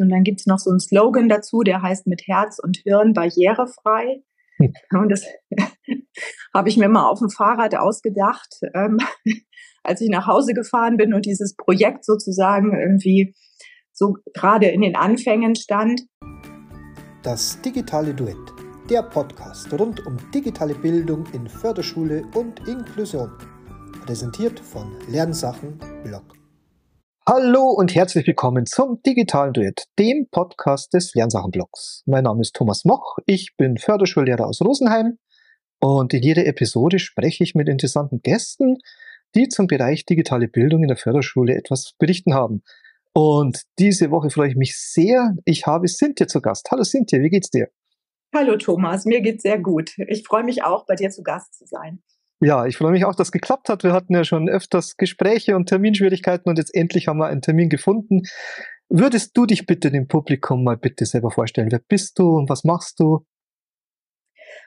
und dann gibt es noch so einen Slogan dazu, der heißt mit Herz und Hirn barrierefrei. Hm. Und das habe ich mir mal auf dem Fahrrad ausgedacht, ähm, als ich nach Hause gefahren bin und dieses Projekt sozusagen irgendwie so gerade in den Anfängen stand. Das digitale Duett, der Podcast rund um digitale Bildung in Förderschule und Inklusion. Präsentiert von Lernsachen Blog. Hallo und herzlich willkommen zum Digitalen Duett, dem Podcast des Lernsachenblogs. Mein Name ist Thomas Moch, ich bin Förderschullehrer aus Rosenheim und in jeder Episode spreche ich mit interessanten Gästen, die zum Bereich digitale Bildung in der Förderschule etwas berichten haben. Und diese Woche freue ich mich sehr. Ich habe Cynthia zu Gast. Hallo Cynthia, wie geht's dir? Hallo Thomas, mir geht's sehr gut. Ich freue mich auch, bei dir zu Gast zu sein. Ja, ich freue mich auch, dass es geklappt hat. Wir hatten ja schon öfters Gespräche und Terminschwierigkeiten und jetzt endlich haben wir einen Termin gefunden. Würdest du dich bitte dem Publikum mal bitte selber vorstellen? Wer bist du und was machst du?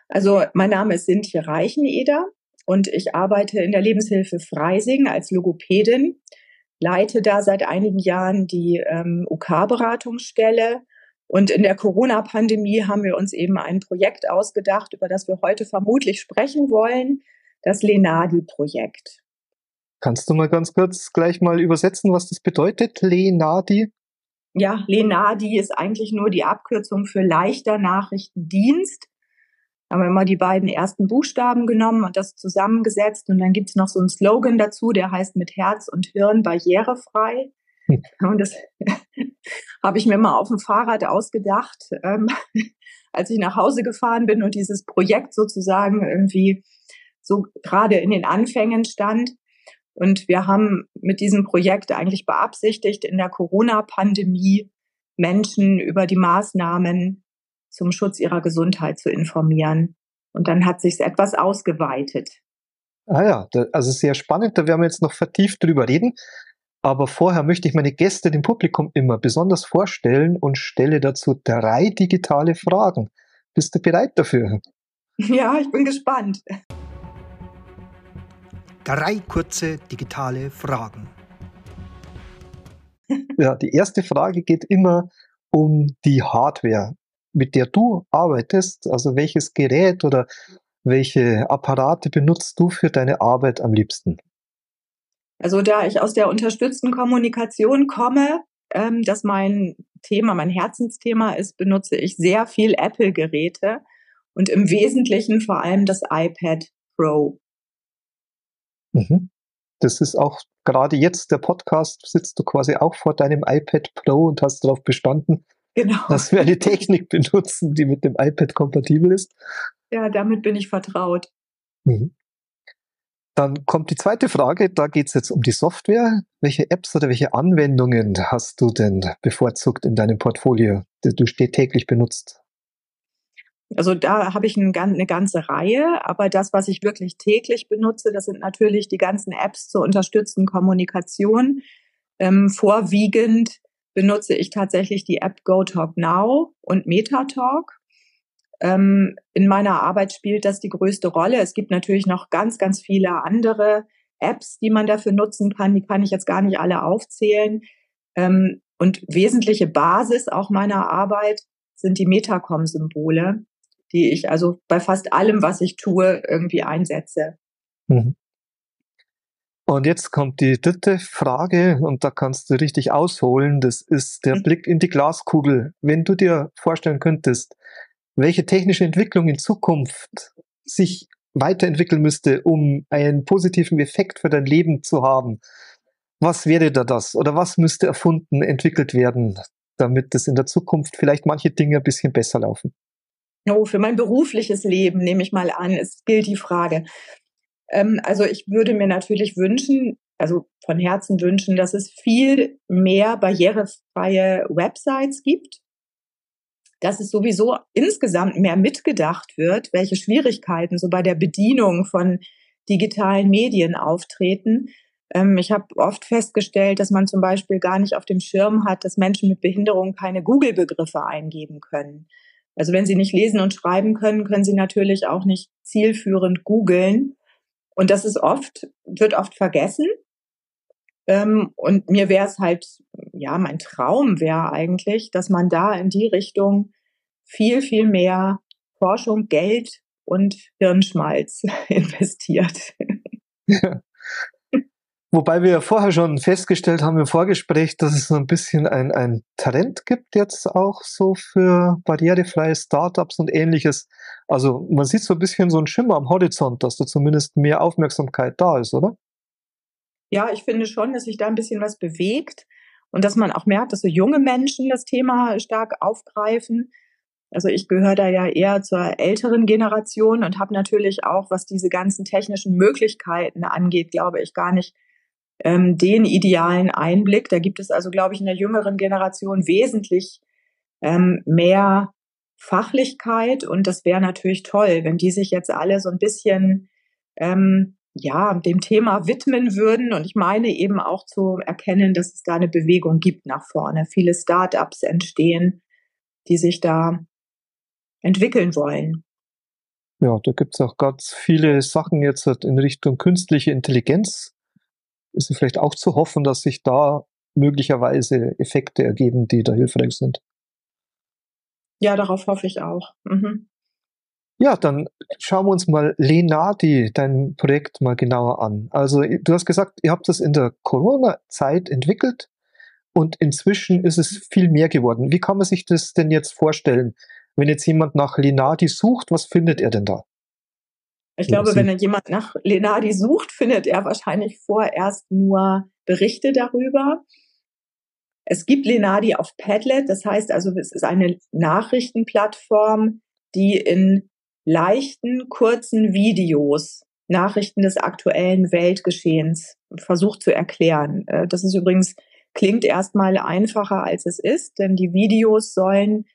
Also, mein Name ist Sintje Reicheneder und ich arbeite in der Lebenshilfe Freising als Logopädin, leite da seit einigen Jahren die ähm, UK-Beratungsstelle und in der Corona-Pandemie haben wir uns eben ein Projekt ausgedacht, über das wir heute vermutlich sprechen wollen das Lenadi-Projekt. Kannst du mal ganz kurz gleich mal übersetzen, was das bedeutet, Lenadi? Ja, Lenadi ist eigentlich nur die Abkürzung für leichter Nachrichtendienst. Da haben wir immer die beiden ersten Buchstaben genommen und das zusammengesetzt. Und dann gibt es noch so einen Slogan dazu, der heißt mit Herz und Hirn barrierefrei. Hm. Und das habe ich mir mal auf dem Fahrrad ausgedacht, ähm, als ich nach Hause gefahren bin und dieses Projekt sozusagen irgendwie so gerade in den Anfängen stand. Und wir haben mit diesem Projekt eigentlich beabsichtigt, in der Corona-Pandemie Menschen über die Maßnahmen zum Schutz ihrer Gesundheit zu informieren. Und dann hat sich etwas ausgeweitet. Ah ja, also sehr spannend. Da werden wir jetzt noch vertieft drüber reden. Aber vorher möchte ich meine Gäste dem Publikum immer besonders vorstellen und stelle dazu drei digitale Fragen. Bist du bereit dafür? Ja, ich bin gespannt. Drei kurze digitale Fragen. Ja, die erste Frage geht immer um die Hardware, mit der du arbeitest. Also welches Gerät oder welche Apparate benutzt du für deine Arbeit am liebsten? Also da ich aus der unterstützten Kommunikation komme, ähm, das mein Thema, mein Herzensthema ist, benutze ich sehr viel Apple-Geräte und im Wesentlichen vor allem das iPad Pro. Mhm. Das ist auch gerade jetzt der Podcast, sitzt du quasi auch vor deinem iPad Pro und hast darauf bestanden, genau. dass wir eine Technik benutzen, die mit dem iPad kompatibel ist. Ja, damit bin ich vertraut. Mhm. Dann kommt die zweite Frage, da geht es jetzt um die Software. Welche Apps oder welche Anwendungen hast du denn bevorzugt in deinem Portfolio, die du täglich benutzt? Also da habe ich ein, eine ganze Reihe, aber das, was ich wirklich täglich benutze, das sind natürlich die ganzen Apps zur unterstützten Kommunikation. Ähm, vorwiegend benutze ich tatsächlich die App GoTalk Now und MetaTalk. Ähm, in meiner Arbeit spielt das die größte Rolle. Es gibt natürlich noch ganz, ganz viele andere Apps, die man dafür nutzen kann. Die kann ich jetzt gar nicht alle aufzählen. Ähm, und wesentliche Basis auch meiner Arbeit sind die Metacom-Symbole die ich also bei fast allem, was ich tue, irgendwie einsetze. Mhm. Und jetzt kommt die dritte Frage und da kannst du richtig ausholen. Das ist der mhm. Blick in die Glaskugel. Wenn du dir vorstellen könntest, welche technische Entwicklung in Zukunft sich weiterentwickeln müsste, um einen positiven Effekt für dein Leben zu haben, was wäre da das? Oder was müsste erfunden, entwickelt werden, damit es in der Zukunft vielleicht manche Dinge ein bisschen besser laufen? Oh, für mein berufliches Leben nehme ich mal an, es gilt die Frage. Ähm, also ich würde mir natürlich wünschen, also von Herzen wünschen, dass es viel mehr barrierefreie Websites gibt, dass es sowieso insgesamt mehr mitgedacht wird, welche Schwierigkeiten so bei der Bedienung von digitalen Medien auftreten. Ähm, ich habe oft festgestellt, dass man zum Beispiel gar nicht auf dem Schirm hat, dass Menschen mit Behinderung keine Google-Begriffe eingeben können. Also wenn Sie nicht lesen und schreiben können, können Sie natürlich auch nicht zielführend googeln. Und das ist oft, wird oft vergessen. Ähm, und mir wäre es halt, ja, mein Traum wäre eigentlich, dass man da in die Richtung viel, viel mehr Forschung, Geld und Hirnschmalz investiert. Ja. Wobei wir vorher schon festgestellt haben im Vorgespräch, dass es so ein bisschen ein, ein Trend gibt jetzt auch so für barrierefreie Startups und ähnliches. Also man sieht so ein bisschen so ein Schimmer am Horizont, dass da zumindest mehr Aufmerksamkeit da ist, oder? Ja, ich finde schon, dass sich da ein bisschen was bewegt und dass man auch merkt, dass so junge Menschen das Thema stark aufgreifen. Also ich gehöre da ja eher zur älteren Generation und habe natürlich auch, was diese ganzen technischen Möglichkeiten angeht, glaube ich, gar nicht ähm, den idealen Einblick. Da gibt es also, glaube ich, in der jüngeren Generation wesentlich ähm, mehr Fachlichkeit und das wäre natürlich toll, wenn die sich jetzt alle so ein bisschen ähm, ja dem Thema widmen würden und ich meine eben auch zu erkennen, dass es da eine Bewegung gibt nach vorne. Viele Start-ups entstehen, die sich da entwickeln wollen. Ja, da gibt es auch ganz viele Sachen jetzt in Richtung künstliche Intelligenz, ist es vielleicht auch zu hoffen, dass sich da möglicherweise Effekte ergeben, die da hilfreich sind. Ja, darauf hoffe ich auch. Mhm. Ja, dann schauen wir uns mal Lenadi, dein Projekt mal genauer an. Also du hast gesagt, ihr habt das in der Corona-Zeit entwickelt und inzwischen ist es viel mehr geworden. Wie kann man sich das denn jetzt vorstellen? Wenn jetzt jemand nach Lenadi sucht, was findet er denn da? Ich glaube, wenn jemand nach Lenadi sucht, findet er wahrscheinlich vorerst nur Berichte darüber. Es gibt Lenadi auf Padlet, das heißt also, es ist eine Nachrichtenplattform, die in leichten, kurzen Videos Nachrichten des aktuellen Weltgeschehens versucht zu erklären. Äh, das ist übrigens, klingt erstmal einfacher als es ist, denn die Videos sollen,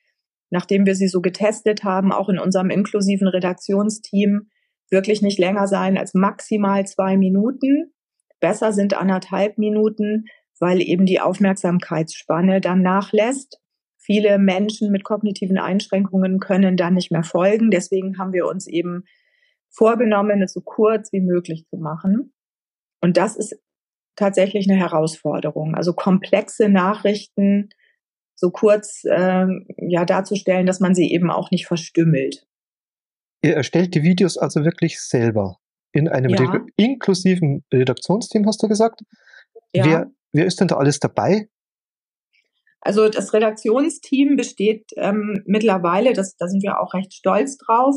nachdem wir sie so getestet haben, auch in unserem inklusiven Redaktionsteam wirklich nicht länger sein als maximal zwei Minuten. Besser sind anderthalb Minuten, weil eben die Aufmerksamkeitsspanne dann nachlässt. Viele Menschen mit kognitiven Einschränkungen können dann nicht mehr folgen. Deswegen haben wir uns eben vorgenommen, es so kurz wie möglich zu machen. Und das ist tatsächlich eine Herausforderung. Also komplexe Nachrichten so kurz äh, ja darzustellen, dass man sie eben auch nicht verstümmelt. Ihr erstellt die Videos also wirklich selber in einem ja. Re inklusiven Redaktionsteam, hast du gesagt. Ja. Wer, wer ist denn da alles dabei? Also das Redaktionsteam besteht ähm, mittlerweile, das, da sind wir auch recht stolz drauf,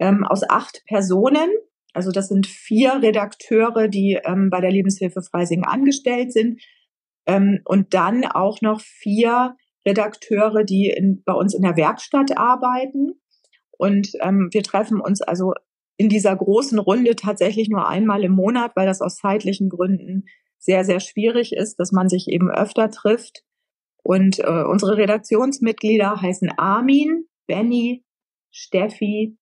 ähm, aus acht Personen. Also das sind vier Redakteure, die ähm, bei der Lebenshilfe Freising angestellt sind. Ähm, und dann auch noch vier Redakteure, die in, bei uns in der Werkstatt arbeiten. Und ähm, wir treffen uns also in dieser großen Runde tatsächlich nur einmal im Monat, weil das aus zeitlichen Gründen sehr, sehr schwierig ist, dass man sich eben öfter trifft. Und äh, unsere Redaktionsmitglieder heißen Armin, Benny, Steffi,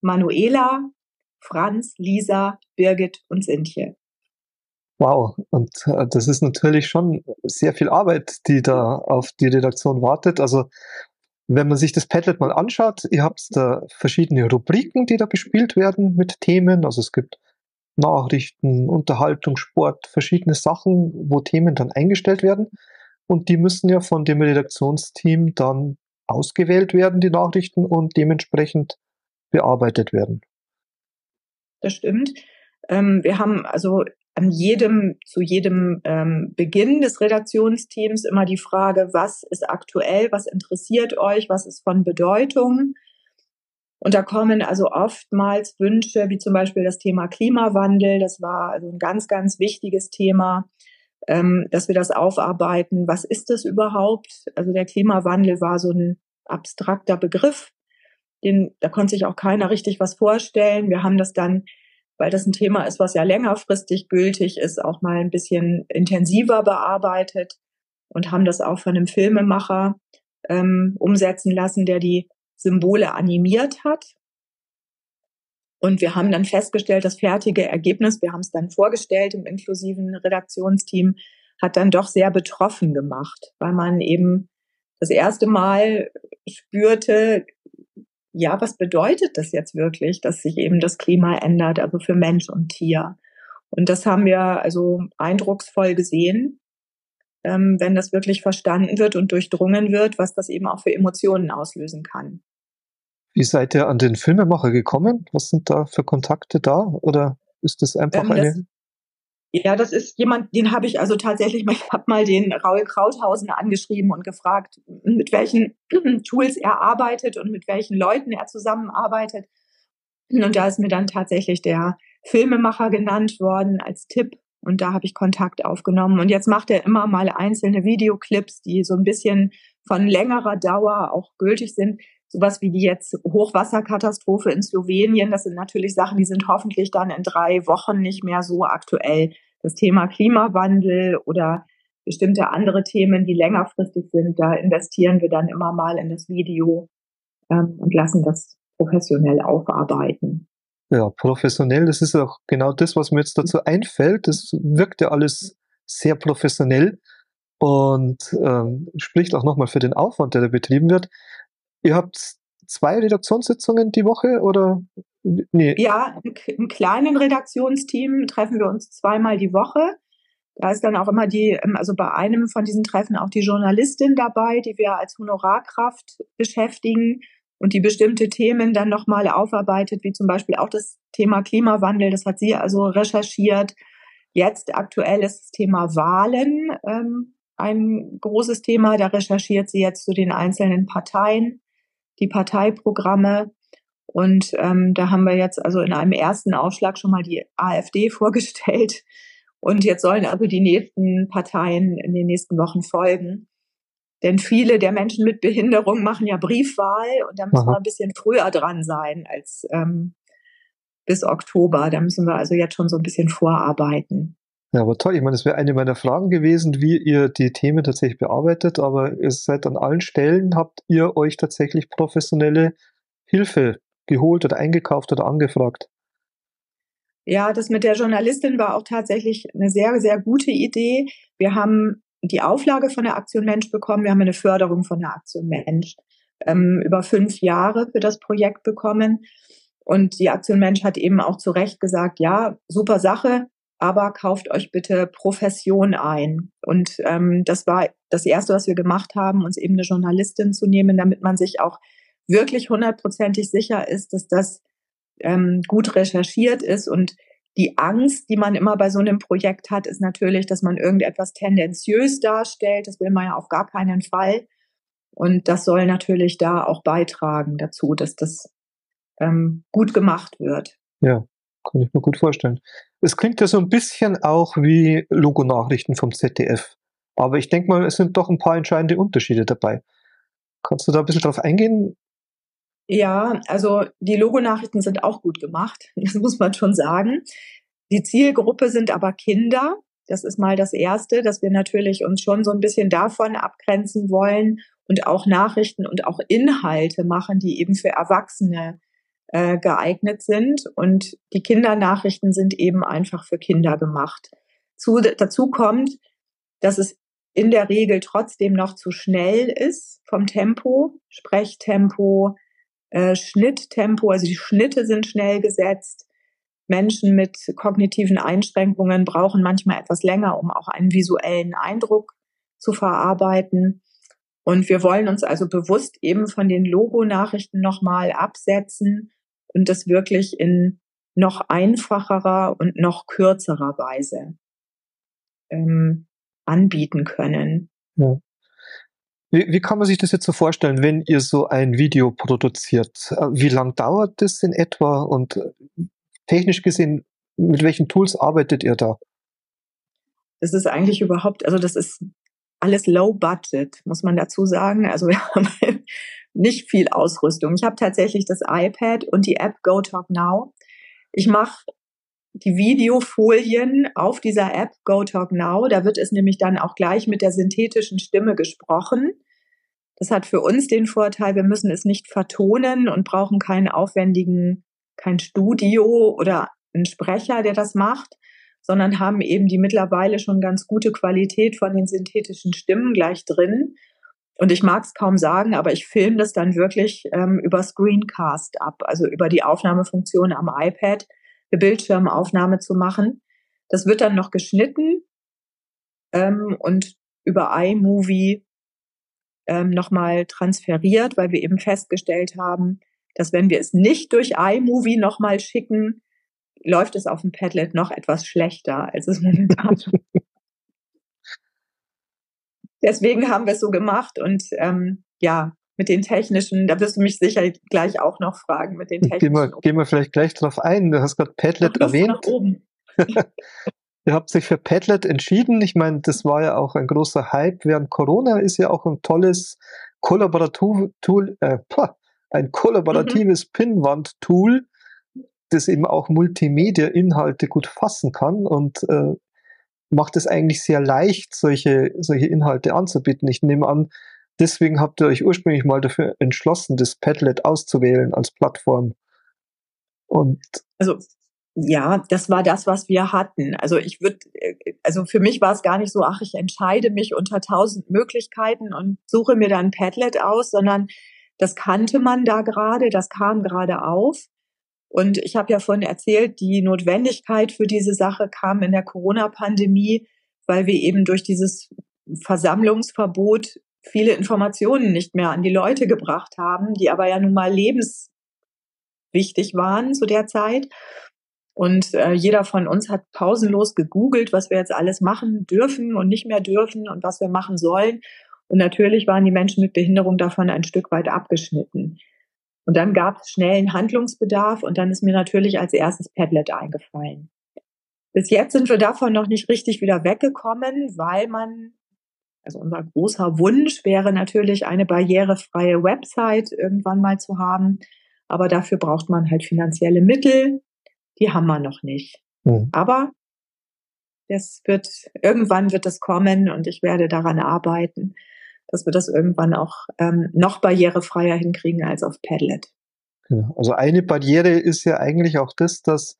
Manuela, Franz, Lisa, Birgit und Sintje. Wow, und äh, das ist natürlich schon sehr viel Arbeit, die da auf die Redaktion wartet. Also wenn man sich das Padlet mal anschaut, ihr habt da verschiedene Rubriken, die da bespielt werden mit Themen. Also es gibt Nachrichten, Unterhaltung, Sport, verschiedene Sachen, wo Themen dann eingestellt werden. Und die müssen ja von dem Redaktionsteam dann ausgewählt werden, die Nachrichten, und dementsprechend bearbeitet werden. Das stimmt. Ähm, wir haben also an jedem, zu jedem ähm, Beginn des Redaktionsteams immer die Frage, was ist aktuell, was interessiert euch, was ist von Bedeutung. Und da kommen also oftmals Wünsche, wie zum Beispiel das Thema Klimawandel. Das war also ein ganz, ganz wichtiges Thema, ähm, dass wir das aufarbeiten. Was ist das überhaupt? Also der Klimawandel war so ein abstrakter Begriff. Den, da konnte sich auch keiner richtig was vorstellen. Wir haben das dann weil das ein Thema ist, was ja längerfristig gültig ist, auch mal ein bisschen intensiver bearbeitet und haben das auch von einem Filmemacher ähm, umsetzen lassen, der die Symbole animiert hat. Und wir haben dann festgestellt, das fertige Ergebnis, wir haben es dann vorgestellt im inklusiven Redaktionsteam, hat dann doch sehr betroffen gemacht, weil man eben das erste Mal spürte, ja, was bedeutet das jetzt wirklich, dass sich eben das Klima ändert, also für Mensch und Tier? Und das haben wir also eindrucksvoll gesehen, ähm, wenn das wirklich verstanden wird und durchdrungen wird, was das eben auch für Emotionen auslösen kann. Wie seid ihr an den Filmemacher gekommen? Was sind da für Kontakte da? Oder ist das einfach ähm, eine? Ja, das ist jemand, den habe ich also tatsächlich, ich habe mal den Raul Krauthausen angeschrieben und gefragt, mit welchen Tools er arbeitet und mit welchen Leuten er zusammenarbeitet. Und da ist mir dann tatsächlich der Filmemacher genannt worden als Tipp. Und da habe ich Kontakt aufgenommen. Und jetzt macht er immer mal einzelne Videoclips, die so ein bisschen von längerer Dauer auch gültig sind. Sowas wie die jetzt Hochwasserkatastrophe in Slowenien. Das sind natürlich Sachen, die sind hoffentlich dann in drei Wochen nicht mehr so aktuell. Das Thema Klimawandel oder bestimmte andere Themen, die längerfristig sind, da investieren wir dann immer mal in das Video ähm, und lassen das professionell aufarbeiten. Ja, professionell, das ist auch genau das, was mir jetzt dazu einfällt. Das wirkt ja alles sehr professionell und ähm, spricht auch nochmal für den Aufwand, der da betrieben wird. Ihr habt zwei Redaktionssitzungen die Woche oder? Nee. Ja, im kleinen Redaktionsteam treffen wir uns zweimal die Woche. Da ist dann auch immer die, ähm, also bei einem von diesen Treffen auch die Journalistin dabei, die wir als Honorarkraft beschäftigen und die bestimmte Themen dann nochmal aufarbeitet, wie zum Beispiel auch das Thema Klimawandel. Das hat sie also recherchiert. Jetzt aktuell ist das Thema Wahlen ähm, ein großes Thema. Da recherchiert sie jetzt zu den einzelnen Parteien, die Parteiprogramme. Und ähm, da haben wir jetzt also in einem ersten Aufschlag schon mal die AfD vorgestellt. Und jetzt sollen also die nächsten Parteien in den nächsten Wochen folgen. Denn viele der Menschen mit Behinderung machen ja Briefwahl und da müssen Aha. wir ein bisschen früher dran sein als ähm, bis Oktober. Da müssen wir also jetzt schon so ein bisschen vorarbeiten. Ja, aber toll. Ich meine, das wäre eine meiner Fragen gewesen, wie ihr die Themen tatsächlich bearbeitet, aber ihr seid an allen Stellen, habt ihr euch tatsächlich professionelle Hilfe geholt oder eingekauft oder angefragt? Ja, das mit der Journalistin war auch tatsächlich eine sehr, sehr gute Idee. Wir haben die Auflage von der Aktion Mensch bekommen. Wir haben eine Förderung von der Aktion Mensch ähm, über fünf Jahre für das Projekt bekommen. Und die Aktion Mensch hat eben auch zu Recht gesagt, ja, super Sache, aber kauft euch bitte Profession ein. Und ähm, das war das Erste, was wir gemacht haben, uns eben eine Journalistin zu nehmen, damit man sich auch wirklich hundertprozentig sicher ist, dass das ähm, gut recherchiert ist und die Angst, die man immer bei so einem Projekt hat, ist natürlich, dass man irgendetwas tendenziös darstellt. Das will man ja auf gar keinen Fall. Und das soll natürlich da auch beitragen dazu, dass das ähm, gut gemacht wird. Ja, kann ich mir gut vorstellen. Es klingt ja so ein bisschen auch wie Logonachrichten vom ZDF. Aber ich denke mal, es sind doch ein paar entscheidende Unterschiede dabei. Kannst du da ein bisschen drauf eingehen, ja, also die Logonachrichten sind auch gut gemacht, das muss man schon sagen. Die Zielgruppe sind aber Kinder. Das ist mal das Erste, dass wir natürlich uns schon so ein bisschen davon abgrenzen wollen und auch Nachrichten und auch Inhalte machen, die eben für Erwachsene äh, geeignet sind. Und die Kindernachrichten sind eben einfach für Kinder gemacht. Zu, dazu kommt, dass es in der Regel trotzdem noch zu schnell ist vom Tempo, Sprechtempo, äh, Schnitttempo, also die Schnitte sind schnell gesetzt. Menschen mit kognitiven Einschränkungen brauchen manchmal etwas länger, um auch einen visuellen Eindruck zu verarbeiten. Und wir wollen uns also bewusst eben von den Logo-Nachrichten nochmal absetzen und das wirklich in noch einfacherer und noch kürzerer Weise ähm, anbieten können. Ja. Wie, wie kann man sich das jetzt so vorstellen, wenn ihr so ein Video produziert? Äh, wie lang dauert das in etwa und äh, technisch gesehen, mit welchen Tools arbeitet ihr da? Das ist eigentlich überhaupt, also das ist alles low budget, muss man dazu sagen. Also wir haben nicht viel Ausrüstung. Ich habe tatsächlich das iPad und die App GoTalkNow. Ich mache die Videofolien auf dieser App GoTalkNow. Da wird es nämlich dann auch gleich mit der synthetischen Stimme gesprochen. Das hat für uns den Vorteil, wir müssen es nicht vertonen und brauchen keinen aufwendigen, kein Studio oder einen Sprecher, der das macht, sondern haben eben die mittlerweile schon ganz gute Qualität von den synthetischen Stimmen gleich drin. Und ich mag es kaum sagen, aber ich filme das dann wirklich ähm, über Screencast ab, also über die Aufnahmefunktion am iPad eine Bildschirmaufnahme zu machen. Das wird dann noch geschnitten ähm, und über iMovie ähm, nochmal transferiert, weil wir eben festgestellt haben, dass wenn wir es nicht durch iMovie nochmal schicken, läuft es auf dem Padlet noch etwas schlechter, als es momentan Deswegen haben wir es so gemacht und ähm, ja, mit den technischen, da wirst du mich sicher gleich auch noch fragen, mit den technischen. Gehen wir, gehen wir vielleicht gleich drauf ein. Du hast gerade Padlet erwähnt. Ihr habt sich für Padlet entschieden. Ich meine, das war ja auch ein großer Hype während Corona. Ist ja auch ein tolles Kollaborativ-Tool, äh, ein kollaboratives mhm. Pinnwand-Tool, das eben auch Multimedia-Inhalte gut fassen kann und äh, macht es eigentlich sehr leicht, solche, solche Inhalte anzubieten. Ich nehme an, deswegen habt ihr euch ursprünglich mal dafür entschlossen, das Padlet auszuwählen als Plattform. Und also ja, das war das, was wir hatten. Also ich würde, äh, also für mich war es gar nicht so, ach, ich entscheide mich unter tausend Möglichkeiten und suche mir dann Padlet aus, sondern das kannte man da gerade, das kam gerade auf. Und ich habe ja vorhin erzählt, die Notwendigkeit für diese Sache kam in der Corona-Pandemie, weil wir eben durch dieses Versammlungsverbot viele Informationen nicht mehr an die Leute gebracht haben, die aber ja nun mal lebenswichtig waren zu der Zeit. Und äh, jeder von uns hat pausenlos gegoogelt, was wir jetzt alles machen dürfen und nicht mehr dürfen und was wir machen sollen. Und natürlich waren die Menschen mit Behinderung davon ein Stück weit abgeschnitten. Und dann gab es schnellen Handlungsbedarf und dann ist mir natürlich als erstes Padlet eingefallen. Bis jetzt sind wir davon noch nicht richtig wieder weggekommen, weil man, also unser großer Wunsch wäre natürlich eine barrierefreie Website irgendwann mal zu haben. Aber dafür braucht man halt finanzielle Mittel die haben wir noch nicht. Mhm. Aber das wird, irgendwann wird das kommen und ich werde daran arbeiten, dass wir das irgendwann auch ähm, noch barrierefreier hinkriegen als auf Padlet. Genau. Also eine Barriere ist ja eigentlich auch das, dass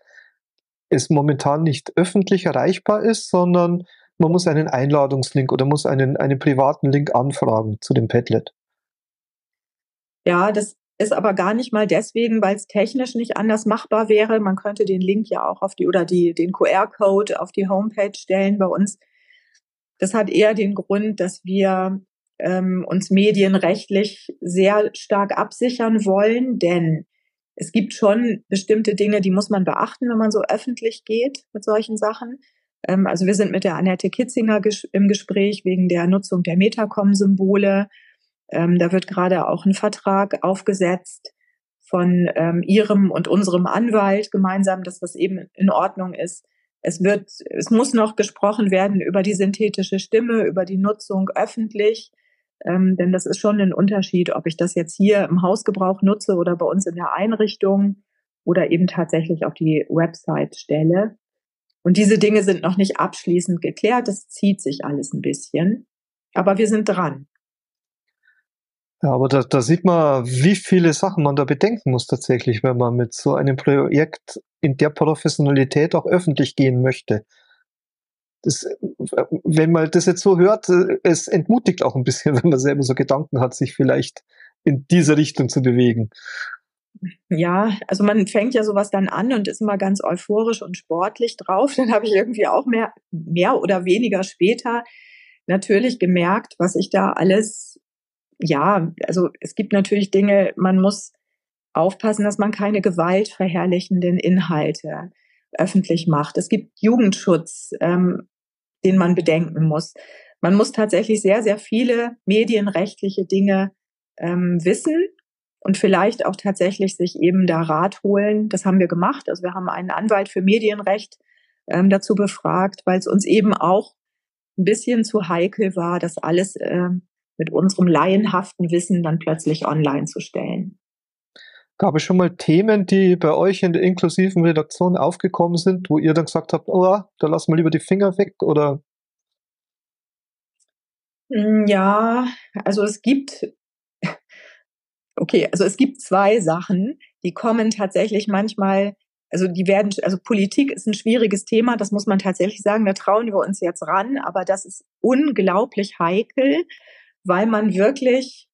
es momentan nicht öffentlich erreichbar ist, sondern man muss einen Einladungslink oder muss einen, einen privaten Link anfragen zu dem Padlet. Ja, das ist aber gar nicht mal deswegen, weil es technisch nicht anders machbar wäre. Man könnte den Link ja auch auf die oder die, den QR-Code auf die Homepage stellen bei uns. Das hat eher den Grund, dass wir ähm, uns medienrechtlich sehr stark absichern wollen, denn es gibt schon bestimmte Dinge, die muss man beachten, wenn man so öffentlich geht mit solchen Sachen. Ähm, also wir sind mit der Annette Kitzinger ges im Gespräch wegen der Nutzung der Metacom-Symbole. Ähm, da wird gerade auch ein Vertrag aufgesetzt von ähm, ihrem und unserem Anwalt gemeinsam, dass das eben in Ordnung ist. Es wird, es muss noch gesprochen werden über die synthetische Stimme, über die Nutzung öffentlich. Ähm, denn das ist schon ein Unterschied, ob ich das jetzt hier im Hausgebrauch nutze oder bei uns in der Einrichtung oder eben tatsächlich auf die Website stelle. Und diese Dinge sind noch nicht abschließend geklärt. Das zieht sich alles ein bisschen. Aber wir sind dran. Ja, aber da, da sieht man, wie viele Sachen man da bedenken muss tatsächlich, wenn man mit so einem Projekt in der Professionalität auch öffentlich gehen möchte. Das, wenn man das jetzt so hört, es entmutigt auch ein bisschen, wenn man selber so Gedanken hat, sich vielleicht in diese Richtung zu bewegen. Ja, also man fängt ja sowas dann an und ist immer ganz euphorisch und sportlich drauf. Dann habe ich irgendwie auch mehr, mehr oder weniger später natürlich gemerkt, was ich da alles ja, also es gibt natürlich Dinge, man muss aufpassen, dass man keine gewaltverherrlichenden Inhalte öffentlich macht. Es gibt Jugendschutz, ähm, den man bedenken muss. Man muss tatsächlich sehr, sehr viele medienrechtliche Dinge ähm, wissen und vielleicht auch tatsächlich sich eben da Rat holen. Das haben wir gemacht. Also wir haben einen Anwalt für Medienrecht ähm, dazu befragt, weil es uns eben auch ein bisschen zu heikel war, das alles ähm, mit unserem laienhaften Wissen dann plötzlich online zu stellen. Gab es schon mal Themen, die bei euch in der inklusiven Redaktion aufgekommen sind, wo ihr dann gesagt habt, oh, da lassen wir lieber die Finger weg oder? Hm, ja, also es gibt, okay, also es gibt zwei Sachen, die kommen tatsächlich manchmal, also die werden, also Politik ist ein schwieriges Thema, das muss man tatsächlich sagen, da trauen wir uns jetzt ran, aber das ist unglaublich heikel, weil man wirklich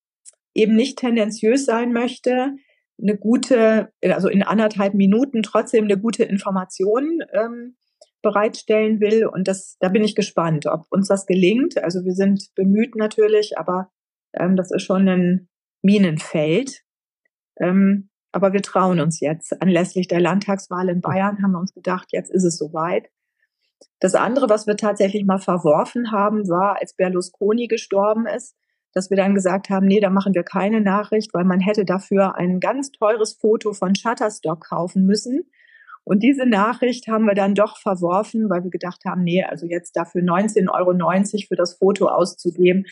eben nicht tendenziös sein möchte, eine gute, also in anderthalb Minuten trotzdem eine gute Information ähm, bereitstellen will. Und das, da bin ich gespannt, ob uns das gelingt. Also wir sind bemüht natürlich, aber ähm, das ist schon ein Minenfeld. Ähm, aber wir trauen uns jetzt. Anlässlich der Landtagswahl in Bayern haben wir uns gedacht, jetzt ist es soweit. Das andere, was wir tatsächlich mal verworfen haben, war, als Berlusconi gestorben ist, dass wir dann gesagt haben, nee, da machen wir keine Nachricht, weil man hätte dafür ein ganz teures Foto von Shutterstock kaufen müssen. Und diese Nachricht haben wir dann doch verworfen, weil wir gedacht haben, nee, also jetzt dafür 19,90 Euro für das Foto auszugeben.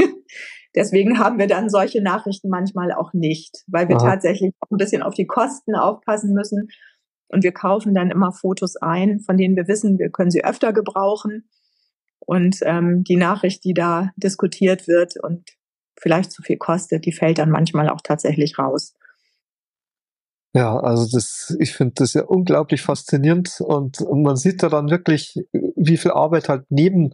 Deswegen haben wir dann solche Nachrichten manchmal auch nicht, weil wir Aha. tatsächlich auch ein bisschen auf die Kosten aufpassen müssen. Und wir kaufen dann immer Fotos ein, von denen wir wissen, wir können sie öfter gebrauchen. Und ähm, die Nachricht, die da diskutiert wird und vielleicht zu viel kostet, die fällt dann manchmal auch tatsächlich raus. Ja, also das, ich finde das ja unglaublich faszinierend und, und man sieht da dann wirklich, wie viel Arbeit halt neben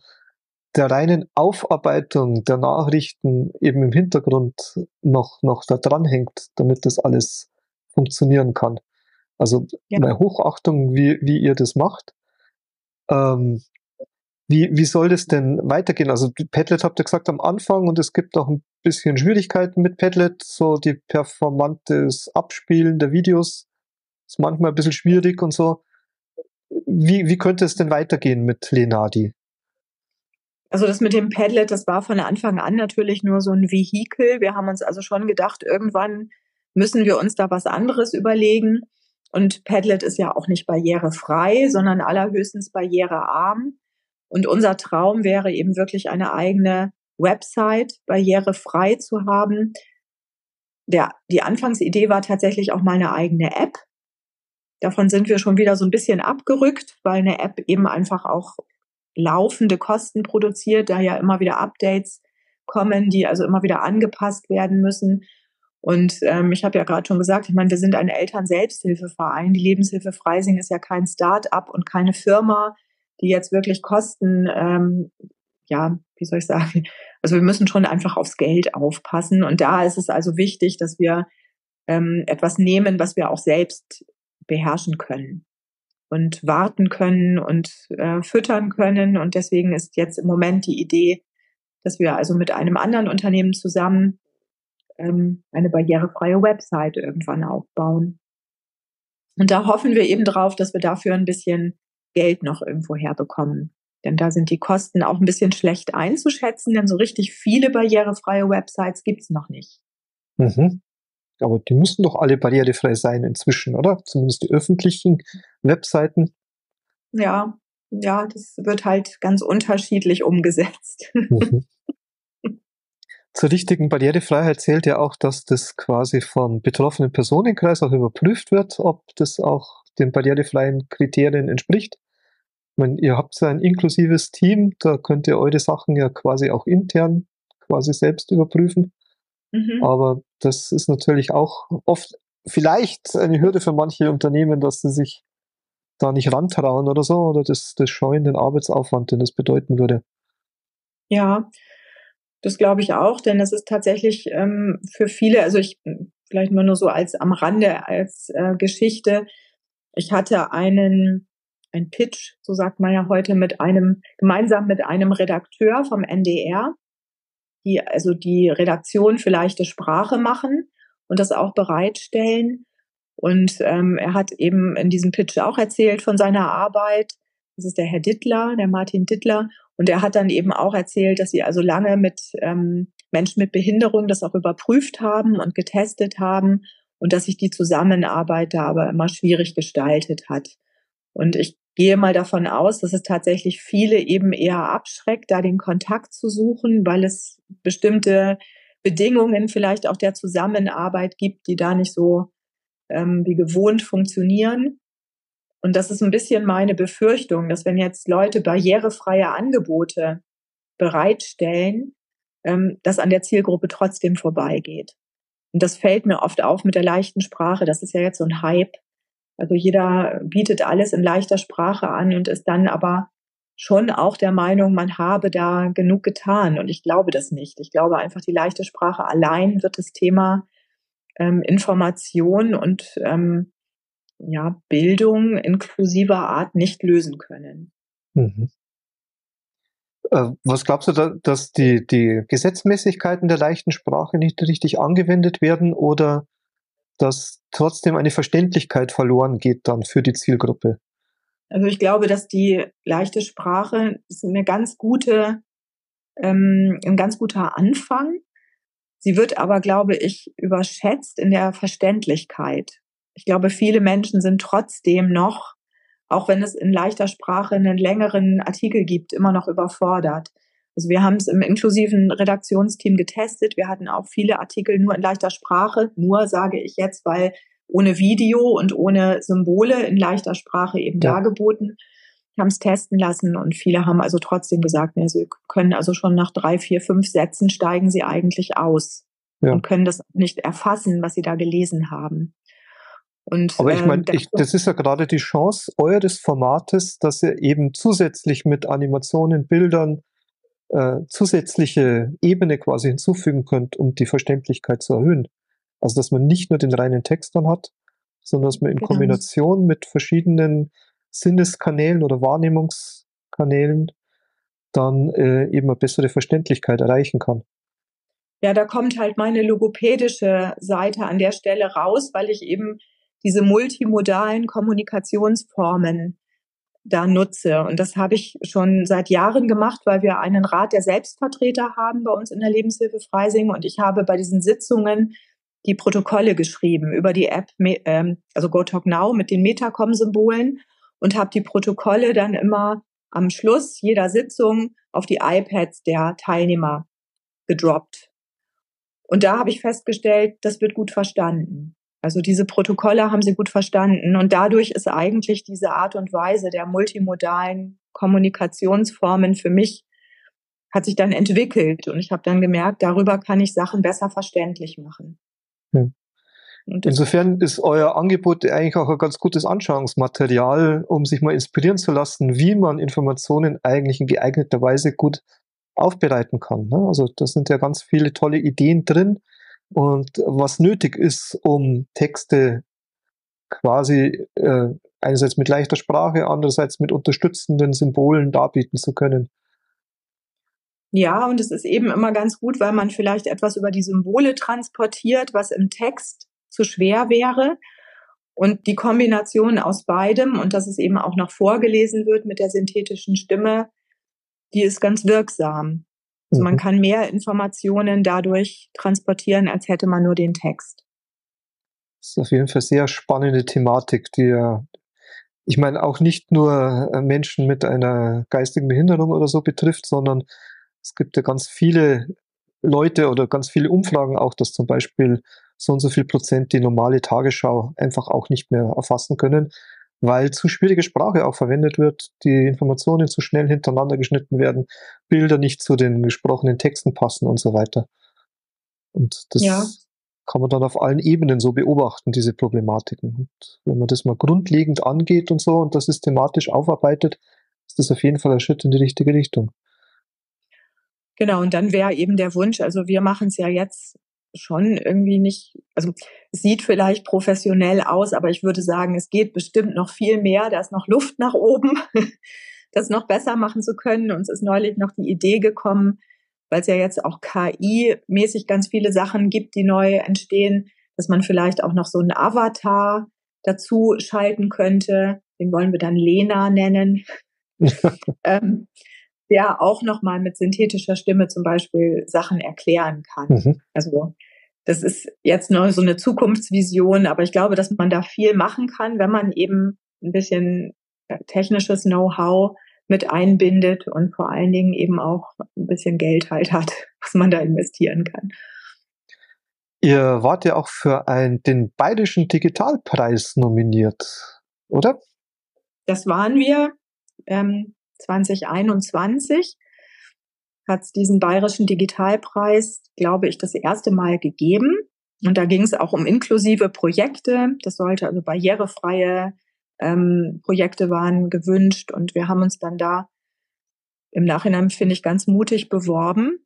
der reinen Aufarbeitung der Nachrichten eben im Hintergrund noch, noch da dran hängt, damit das alles funktionieren kann. Also ja. meine Hochachtung, wie, wie ihr das macht. Ähm, wie, wie soll das denn weitergehen? Also Padlet habt ihr gesagt am Anfang und es gibt auch ein bisschen Schwierigkeiten mit Padlet, so die performantes Abspielen der Videos ist manchmal ein bisschen schwierig und so. Wie, wie könnte es denn weitergehen mit Lenadi? Also das mit dem Padlet, das war von Anfang an natürlich nur so ein Vehikel. Wir haben uns also schon gedacht, irgendwann müssen wir uns da was anderes überlegen. Und Padlet ist ja auch nicht barrierefrei, sondern allerhöchstens barrierearm. Und unser Traum wäre eben wirklich eine eigene Website barrierefrei zu haben. Der, die Anfangsidee war tatsächlich auch mal eine eigene App. Davon sind wir schon wieder so ein bisschen abgerückt, weil eine App eben einfach auch laufende Kosten produziert, da ja immer wieder Updates kommen, die also immer wieder angepasst werden müssen. Und ähm, ich habe ja gerade schon gesagt, ich meine, wir sind ein Eltern-Selbsthilfeverein. Die Lebenshilfe Freising ist ja kein Start-up und keine Firma, die jetzt wirklich Kosten, ähm, ja, wie soll ich sagen, also wir müssen schon einfach aufs Geld aufpassen. Und da ist es also wichtig, dass wir ähm, etwas nehmen, was wir auch selbst beherrschen können und warten können und äh, füttern können. Und deswegen ist jetzt im Moment die Idee, dass wir also mit einem anderen Unternehmen zusammen ähm, eine barrierefreie Website irgendwann aufbauen. Und da hoffen wir eben drauf, dass wir dafür ein bisschen Geld noch irgendwo herbekommen. Denn da sind die Kosten auch ein bisschen schlecht einzuschätzen, denn so richtig viele barrierefreie Websites gibt's noch nicht. Mhm. Aber die müssen doch alle barrierefrei sein inzwischen, oder? Zumindest die öffentlichen Webseiten. Ja, ja, das wird halt ganz unterschiedlich umgesetzt. Mhm. Zur richtigen Barrierefreiheit zählt ja auch, dass das quasi vom betroffenen Personenkreis auch überprüft wird, ob das auch den barrierefreien Kriterien entspricht. Ich meine, ihr habt ja ein inklusives Team, da könnt ihr eure Sachen ja quasi auch intern quasi selbst überprüfen. Mhm. Aber das ist natürlich auch oft vielleicht eine Hürde für manche Unternehmen, dass sie sich da nicht rantrauen oder so, oder das, das scheuen den Arbeitsaufwand, den das bedeuten würde. Ja, das glaube ich auch, denn es ist tatsächlich ähm, für viele, also ich vielleicht mal nur so als am Rande als äh, Geschichte. Ich hatte einen ein Pitch, so sagt man ja heute, mit einem gemeinsam mit einem Redakteur vom NDR, die also die Redaktion für leichte Sprache machen und das auch bereitstellen. Und ähm, er hat eben in diesem Pitch auch erzählt von seiner Arbeit. Das ist der Herr Dittler, der Martin Dittler. Und er hat dann eben auch erzählt, dass sie also lange mit ähm, Menschen mit Behinderung das auch überprüft haben und getestet haben und dass sich die Zusammenarbeit da aber immer schwierig gestaltet hat. Und ich gehe mal davon aus, dass es tatsächlich viele eben eher abschreckt, da den Kontakt zu suchen, weil es bestimmte Bedingungen vielleicht auch der Zusammenarbeit gibt, die da nicht so ähm, wie gewohnt funktionieren. Und das ist ein bisschen meine Befürchtung, dass wenn jetzt Leute barrierefreie Angebote bereitstellen, ähm, das an der Zielgruppe trotzdem vorbeigeht. Und das fällt mir oft auf mit der leichten Sprache. Das ist ja jetzt so ein Hype. Also jeder bietet alles in leichter Sprache an und ist dann aber schon auch der Meinung, man habe da genug getan. Und ich glaube das nicht. Ich glaube einfach, die leichte Sprache allein wird das Thema ähm, Information und ähm, ja, Bildung inklusiver Art nicht lösen können. Mhm. Äh, was glaubst du, da, dass die, die Gesetzmäßigkeiten der leichten Sprache nicht richtig angewendet werden oder dass trotzdem eine Verständlichkeit verloren geht dann für die Zielgruppe? Also ich glaube, dass die leichte Sprache ist eine ganz gute, ähm, ein ganz guter Anfang. Sie wird aber, glaube ich, überschätzt in der Verständlichkeit. Ich glaube, viele Menschen sind trotzdem noch auch wenn es in leichter Sprache einen längeren Artikel gibt, immer noch überfordert. Also wir haben es im inklusiven Redaktionsteam getestet. Wir hatten auch viele Artikel nur in leichter Sprache. Nur sage ich jetzt, weil ohne Video und ohne Symbole in leichter Sprache eben ja. dargeboten. Wir haben es testen lassen und viele haben also trotzdem gesagt, ja, sie können also schon nach drei, vier, fünf Sätzen steigen sie eigentlich aus ja. und können das nicht erfassen, was sie da gelesen haben. Und, Aber ich meine, ähm, das ist ja gerade die Chance eures Formates, dass ihr eben zusätzlich mit Animationen, Bildern äh, zusätzliche Ebene quasi hinzufügen könnt, um die Verständlichkeit zu erhöhen. Also dass man nicht nur den reinen Text dann hat, sondern dass man in genau. Kombination mit verschiedenen Sinneskanälen oder Wahrnehmungskanälen dann äh, eben eine bessere Verständlichkeit erreichen kann. Ja, da kommt halt meine logopädische Seite an der Stelle raus, weil ich eben diese multimodalen Kommunikationsformen da nutze. Und das habe ich schon seit Jahren gemacht, weil wir einen Rat der Selbstvertreter haben bei uns in der Lebenshilfe Freising. Und ich habe bei diesen Sitzungen die Protokolle geschrieben über die App, ähm, also GoTalkNow mit den Metacom-Symbolen und habe die Protokolle dann immer am Schluss jeder Sitzung auf die iPads der Teilnehmer gedroppt. Und da habe ich festgestellt, das wird gut verstanden. Also diese Protokolle haben sie gut verstanden und dadurch ist eigentlich diese Art und Weise der multimodalen Kommunikationsformen für mich hat sich dann entwickelt und ich habe dann gemerkt, darüber kann ich Sachen besser verständlich machen. Hm. Insofern ist euer Angebot eigentlich auch ein ganz gutes Anschauungsmaterial, um sich mal inspirieren zu lassen, wie man Informationen eigentlich in geeigneter Weise gut aufbereiten kann. Ne? Also da sind ja ganz viele tolle Ideen drin, und was nötig ist, um Texte quasi äh, einerseits mit leichter Sprache, andererseits mit unterstützenden Symbolen darbieten zu können. Ja, und es ist eben immer ganz gut, weil man vielleicht etwas über die Symbole transportiert, was im Text zu schwer wäre. Und die Kombination aus beidem und dass es eben auch noch vorgelesen wird mit der synthetischen Stimme, die ist ganz wirksam. Also man mhm. kann mehr Informationen dadurch transportieren, als hätte man nur den Text. Das ist auf jeden Fall sehr spannende Thematik, die ja, ich meine, auch nicht nur äh, Menschen mit einer geistigen Behinderung oder so betrifft, sondern es gibt ja ganz viele Leute oder ganz viele Umfragen auch, dass zum Beispiel so und so viel Prozent die normale Tagesschau einfach auch nicht mehr erfassen können, weil zu schwierige Sprache auch verwendet wird, die Informationen zu schnell hintereinander geschnitten werden, Bilder nicht zu den gesprochenen Texten passen und so weiter. Und das ja. kann man dann auf allen Ebenen so beobachten, diese Problematiken. Und wenn man das mal grundlegend angeht und so und das systematisch aufarbeitet, ist das auf jeden Fall ein Schritt in die richtige Richtung. Genau, und dann wäre eben der Wunsch, also wir machen es ja jetzt schon irgendwie nicht, also es sieht vielleicht professionell aus, aber ich würde sagen, es geht bestimmt noch viel mehr. Da ist noch Luft nach oben, das noch besser machen zu können. Uns ist neulich noch die Idee gekommen, weil es ja jetzt auch KI-mäßig ganz viele Sachen gibt, die neu entstehen, dass man vielleicht auch noch so einen Avatar dazu schalten könnte. Den wollen wir dann Lena nennen. ähm, der auch nochmal mit synthetischer Stimme zum Beispiel Sachen erklären kann. Mhm. Also das ist jetzt nur so eine Zukunftsvision, aber ich glaube, dass man da viel machen kann, wenn man eben ein bisschen äh, technisches Know-how mit einbindet und vor allen Dingen eben auch ein bisschen Geld halt hat, was man da investieren kann. Ihr wart ja auch für ein, den Bayerischen Digitalpreis nominiert, oder? Das waren wir. Ähm, 2021 hat es diesen bayerischen Digitalpreis, glaube ich, das erste Mal gegeben. Und da ging es auch um inklusive Projekte. Das sollte also barrierefreie ähm, Projekte waren gewünscht. Und wir haben uns dann da im Nachhinein, finde ich, ganz mutig beworben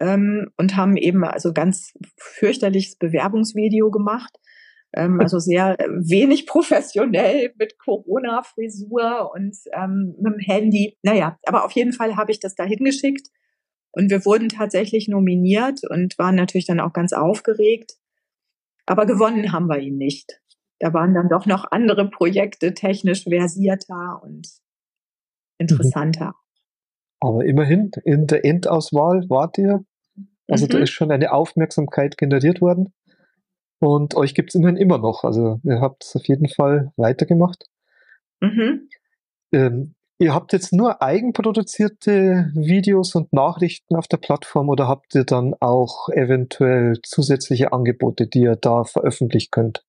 ähm, und haben eben also ganz fürchterliches Bewerbungsvideo gemacht. Ähm, also sehr wenig professionell mit Corona-Frisur und ähm, mit dem Handy. Naja, aber auf jeden Fall habe ich das da hingeschickt und wir wurden tatsächlich nominiert und waren natürlich dann auch ganz aufgeregt. Aber gewonnen haben wir ihn nicht. Da waren dann doch noch andere Projekte technisch versierter und mhm. interessanter. Aber immerhin, in der Endauswahl wart ihr. Also mhm. da ist schon eine Aufmerksamkeit generiert worden. Und euch gibt es immerhin immer noch. Also ihr habt es auf jeden Fall weitergemacht. Mhm. Ähm, ihr habt jetzt nur eigenproduzierte Videos und Nachrichten auf der Plattform oder habt ihr dann auch eventuell zusätzliche Angebote, die ihr da veröffentlichen könnt?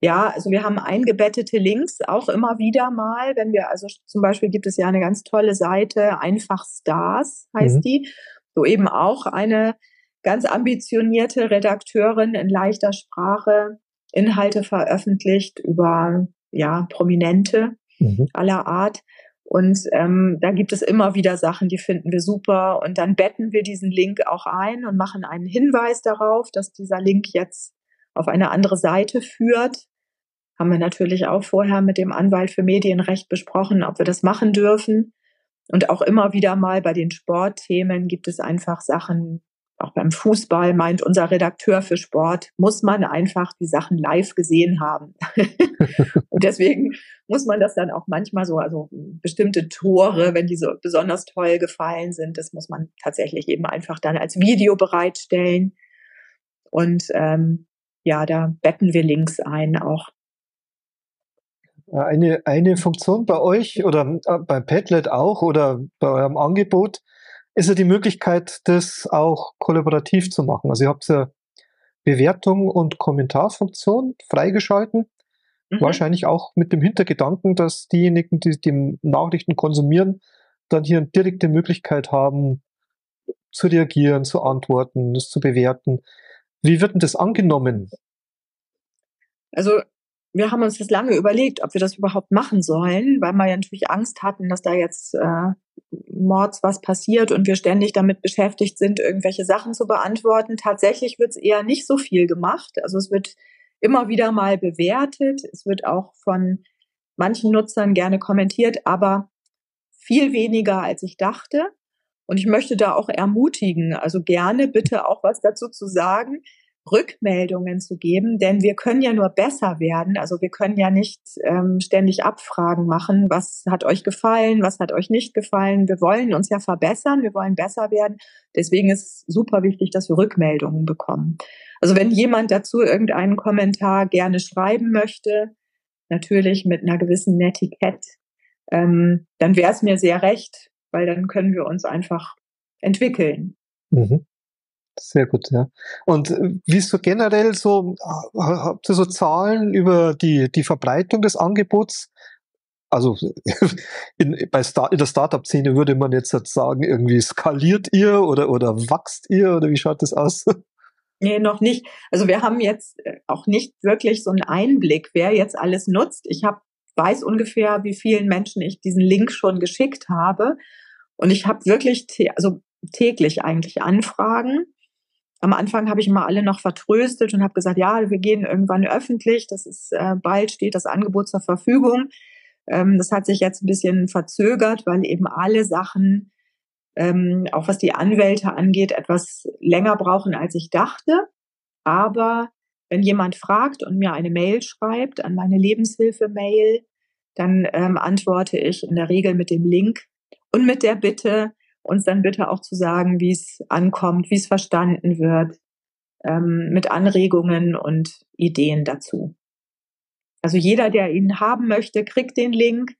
Ja, also wir haben eingebettete Links auch immer wieder mal, wenn wir, also zum Beispiel gibt es ja eine ganz tolle Seite, Einfach Stars heißt mhm. die, wo eben auch eine ganz ambitionierte Redakteurin in leichter Sprache Inhalte veröffentlicht über ja Prominente mhm. aller Art. Und ähm, da gibt es immer wieder Sachen, die finden wir super. Und dann betten wir diesen Link auch ein und machen einen Hinweis darauf, dass dieser Link jetzt auf eine andere Seite führt. Haben wir natürlich auch vorher mit dem Anwalt für Medienrecht besprochen, ob wir das machen dürfen. Und auch immer wieder mal bei den Sportthemen gibt es einfach Sachen, auch beim Fußball meint unser Redakteur für Sport, muss man einfach die Sachen live gesehen haben. und deswegen muss man das dann auch manchmal so, also bestimmte Tore, wenn die so besonders toll gefallen sind, das muss man tatsächlich eben einfach dann als Video bereitstellen. Und ähm, ja, da betten wir Links ein auch. Eine, eine Funktion bei euch oder äh, bei Padlet auch oder bei eurem Angebot ist ja die Möglichkeit, das auch kollaborativ zu machen. Also ihr habt ja Bewertung und Kommentarfunktion freigeschalten. Mhm. Wahrscheinlich auch mit dem Hintergedanken, dass diejenigen, die die Nachrichten konsumieren, dann hier eine direkte Möglichkeit haben, zu reagieren, zu antworten, das zu bewerten. Wie wird denn das angenommen? Also wir haben uns das lange überlegt, ob wir das überhaupt machen sollen, weil wir ja natürlich Angst hatten, dass da jetzt äh, Mords was passiert und wir ständig damit beschäftigt sind, irgendwelche Sachen zu beantworten. Tatsächlich wird es eher nicht so viel gemacht. Also es wird immer wieder mal bewertet. Es wird auch von manchen Nutzern gerne kommentiert, aber viel weniger, als ich dachte. Und ich möchte da auch ermutigen, also gerne bitte auch was dazu zu sagen, Rückmeldungen zu geben, denn wir können ja nur besser werden. Also wir können ja nicht ähm, ständig Abfragen machen, was hat euch gefallen, was hat euch nicht gefallen. Wir wollen uns ja verbessern, wir wollen besser werden. Deswegen ist super wichtig, dass wir Rückmeldungen bekommen. Also wenn jemand dazu irgendeinen Kommentar gerne schreiben möchte, natürlich mit einer gewissen Netiquette, ähm, dann wäre es mir sehr recht, weil dann können wir uns einfach entwickeln. Mhm. Sehr gut, ja. Und äh, wie ist so generell so, habt ihr so Zahlen über die, die Verbreitung des Angebots? Also in, bei Star, in der Startup-Szene würde man jetzt sagen, irgendwie skaliert ihr oder, oder wachst ihr oder wie schaut das aus? Nee, noch nicht. Also wir haben jetzt äh, auch nicht wirklich so einen Einblick, wer jetzt alles nutzt. Ich hab, weiß ungefähr, wie vielen Menschen ich diesen Link schon geschickt habe. Und ich habe wirklich, also täglich eigentlich Anfragen. Am Anfang habe ich mal alle noch vertröstet und habe gesagt, ja, wir gehen irgendwann öffentlich. Das ist äh, bald steht das Angebot zur Verfügung. Ähm, das hat sich jetzt ein bisschen verzögert, weil eben alle Sachen, ähm, auch was die Anwälte angeht, etwas länger brauchen, als ich dachte. Aber wenn jemand fragt und mir eine Mail schreibt an meine Lebenshilfe-Mail, dann ähm, antworte ich in der Regel mit dem Link und mit der Bitte, uns dann bitte auch zu sagen, wie es ankommt, wie es verstanden wird, ähm, mit Anregungen und Ideen dazu. Also jeder, der ihn haben möchte, kriegt den Link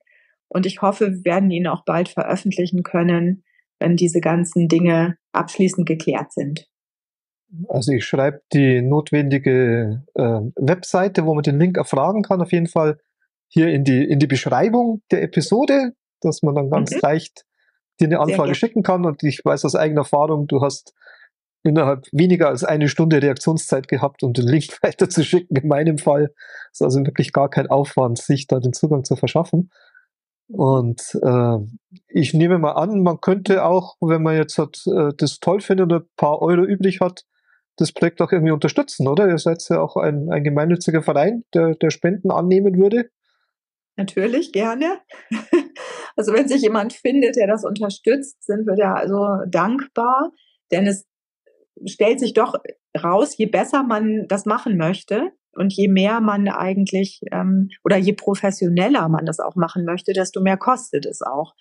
und ich hoffe, wir werden ihn auch bald veröffentlichen können, wenn diese ganzen Dinge abschließend geklärt sind. Also ich schreibe die notwendige äh, Webseite, wo man den Link erfragen kann, auf jeden Fall hier in die, in die Beschreibung der Episode, dass man dann ganz mhm. leicht dir eine Anfrage schicken kann. Und ich weiß aus eigener Erfahrung, du hast innerhalb weniger als eine Stunde Reaktionszeit gehabt, um den Link weiter zu schicken. In meinem Fall ist also wirklich gar kein Aufwand, sich da den Zugang zu verschaffen. Und äh, ich nehme mal an, man könnte auch, wenn man jetzt hat, äh, das toll findet und ein paar Euro übrig hat, das Projekt auch irgendwie unterstützen, oder? Ihr seid ja auch ein, ein gemeinnütziger Verein, der, der Spenden annehmen würde. Natürlich, gerne. Also wenn sich jemand findet, der das unterstützt, sind wir da also dankbar, denn es stellt sich doch raus, je besser man das machen möchte und je mehr man eigentlich ähm, oder je professioneller man das auch machen möchte, desto mehr kostet es auch.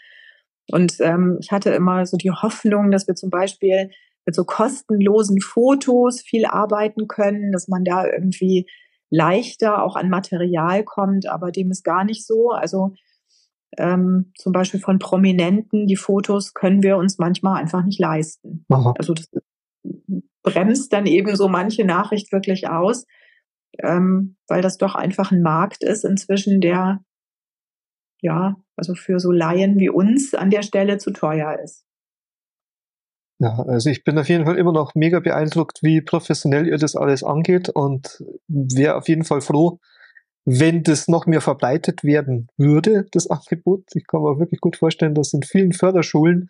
Und ähm, ich hatte immer so die Hoffnung, dass wir zum Beispiel mit so kostenlosen Fotos viel arbeiten können, dass man da irgendwie leichter auch an Material kommt, aber dem ist gar nicht so. Also ähm, zum Beispiel von Prominenten, die Fotos können wir uns manchmal einfach nicht leisten. Aha. Also das bremst dann eben so manche Nachricht wirklich aus, ähm, weil das doch einfach ein Markt ist inzwischen, der ja, also für so Laien wie uns an der Stelle zu teuer ist. Ja, also ich bin auf jeden Fall immer noch mega beeindruckt, wie professionell ihr das alles angeht und wäre auf jeden Fall froh, wenn das noch mehr verbreitet werden würde, das Angebot. Ich kann mir wirklich gut vorstellen, dass in vielen Förderschulen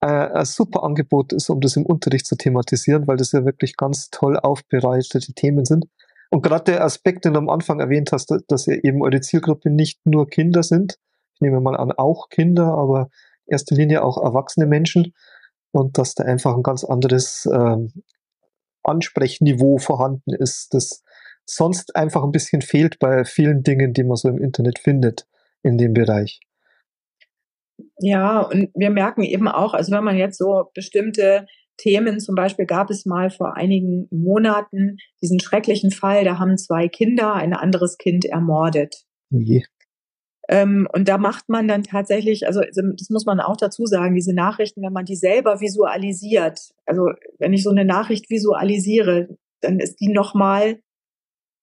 äh, ein super Angebot ist, um das im Unterricht zu thematisieren, weil das ja wirklich ganz toll aufbereitete Themen sind. Und gerade der Aspekt, den du am Anfang erwähnt hast, dass ja eben eure Zielgruppe nicht nur Kinder sind, ich nehme mal an, auch Kinder, aber in erster Linie auch erwachsene Menschen, und dass da einfach ein ganz anderes ähm, Ansprechniveau vorhanden ist, das sonst einfach ein bisschen fehlt bei vielen Dingen, die man so im Internet findet in dem Bereich. Ja, und wir merken eben auch, also wenn man jetzt so bestimmte Themen, zum Beispiel gab es mal vor einigen Monaten diesen schrecklichen Fall, da haben zwei Kinder ein anderes Kind ermordet. Okay. Ähm, und da macht man dann tatsächlich, also das muss man auch dazu sagen, diese Nachrichten, wenn man die selber visualisiert, also wenn ich so eine Nachricht visualisiere, dann ist die nochmal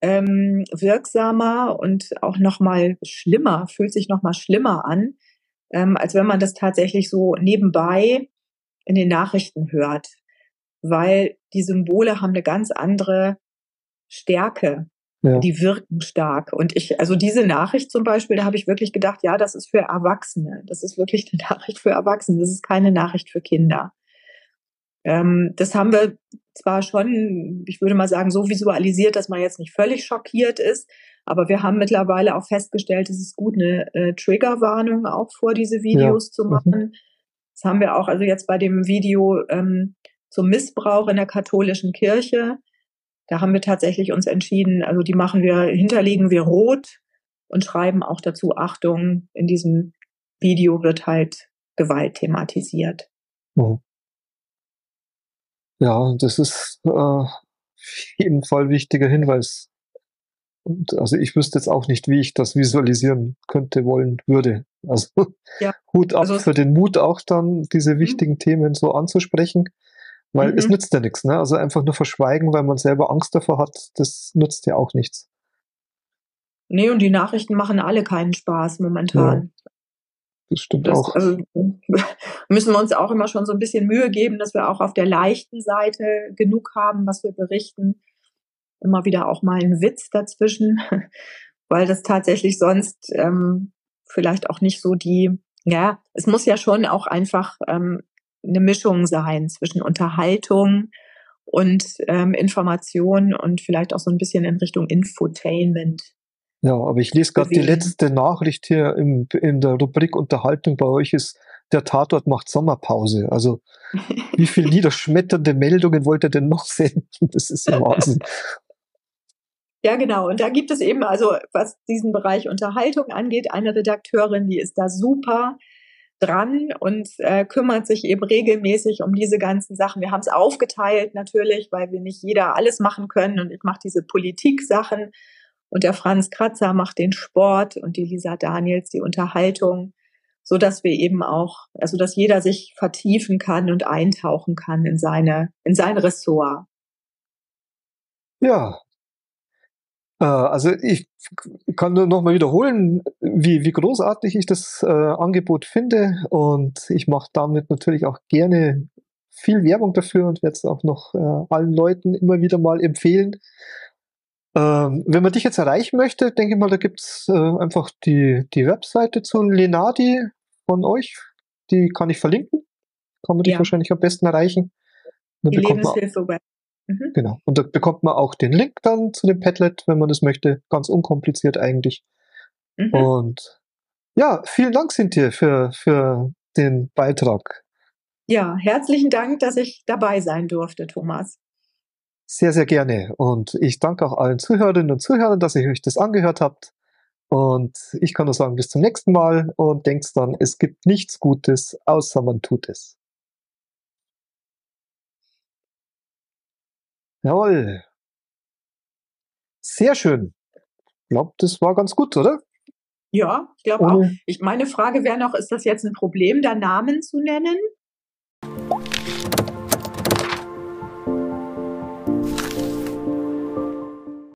ähm, wirksamer und auch nochmal schlimmer, fühlt sich nochmal schlimmer an, ähm, als wenn man das tatsächlich so nebenbei in den Nachrichten hört. Weil die Symbole haben eine ganz andere Stärke. Ja. Die wirken stark. Und ich, also diese Nachricht zum Beispiel, da habe ich wirklich gedacht, ja, das ist für Erwachsene. Das ist wirklich eine Nachricht für Erwachsene. Das ist keine Nachricht für Kinder. Ähm, das haben wir zwar schon, ich würde mal sagen, so visualisiert, dass man jetzt nicht völlig schockiert ist, aber wir haben mittlerweile auch festgestellt, es ist gut, eine äh, Triggerwarnung auch vor diese Videos ja. zu mhm. machen. Das haben wir auch also jetzt bei dem Video ähm, zum Missbrauch in der katholischen Kirche da haben wir tatsächlich uns entschieden, also die machen wir, hinterlegen wir rot und schreiben auch dazu, Achtung, in diesem Video wird halt Gewalt thematisiert. Mhm. Ja, das ist äh, auf jeden Fall wichtiger Hinweis. Und also ich wüsste jetzt auch nicht, wie ich das visualisieren könnte, wollen würde. Also ja. Hut ab also für den Mut, auch dann diese mhm. wichtigen mhm. Themen so anzusprechen. Weil mhm. es nützt ja nichts, ne? Also einfach nur verschweigen, weil man selber Angst davor hat, das nützt ja auch nichts. Nee, und die Nachrichten machen alle keinen Spaß momentan. Ja, das stimmt das, auch. Also, müssen wir uns auch immer schon so ein bisschen Mühe geben, dass wir auch auf der leichten Seite genug haben, was wir berichten. Immer wieder auch mal einen Witz dazwischen, weil das tatsächlich sonst ähm, vielleicht auch nicht so die, ja, es muss ja schon auch einfach ähm, eine Mischung sein zwischen Unterhaltung und ähm, Information und vielleicht auch so ein bisschen in Richtung Infotainment. Ja, aber ich lese gerade die letzte Nachricht hier im, in der Rubrik Unterhaltung bei euch ist, der Tatort macht Sommerpause. Also wie viele niederschmetternde Meldungen wollt ihr denn noch senden? Das ist ja Wahnsinn. Ja, genau. Und da gibt es eben, also was diesen Bereich Unterhaltung angeht, eine Redakteurin, die ist da super dran und äh, kümmert sich eben regelmäßig um diese ganzen Sachen. Wir haben es aufgeteilt natürlich, weil wir nicht jeder alles machen können und ich mache diese Politik-Sachen und der Franz Kratzer macht den Sport und die Lisa Daniels die Unterhaltung, so dass wir eben auch, also dass jeder sich vertiefen kann und eintauchen kann in seine in sein Ressort. Ja, äh, also ich kann nur noch mal wiederholen, wie, wie großartig ich das äh, Angebot finde und ich mache damit natürlich auch gerne viel Werbung dafür und werde es auch noch äh, allen Leuten immer wieder mal empfehlen. Ähm, wenn man dich jetzt erreichen möchte, denke ich mal, da gibt's äh, einfach die, die Webseite zu Lenadi von euch. Die kann ich verlinken. Kann man dich ja. wahrscheinlich am besten erreichen. Dann die Lebenshilfe-Webseite Mhm. Genau. Und da bekommt man auch den Link dann zu dem Padlet, wenn man das möchte. Ganz unkompliziert eigentlich. Mhm. Und ja, vielen Dank, Cynthia, für, für den Beitrag. Ja, herzlichen Dank, dass ich dabei sein durfte, Thomas. Sehr, sehr gerne. Und ich danke auch allen Zuhörerinnen und Zuhörern, dass ihr euch das angehört habt. Und ich kann nur sagen, bis zum nächsten Mal und denkt dann, es gibt nichts Gutes, außer man tut es. Jawohl. Sehr schön. Ich glaube, das war ganz gut, oder? Ja, ich glaube auch. Ich, meine Frage wäre noch, ist das jetzt ein Problem, da Namen zu nennen?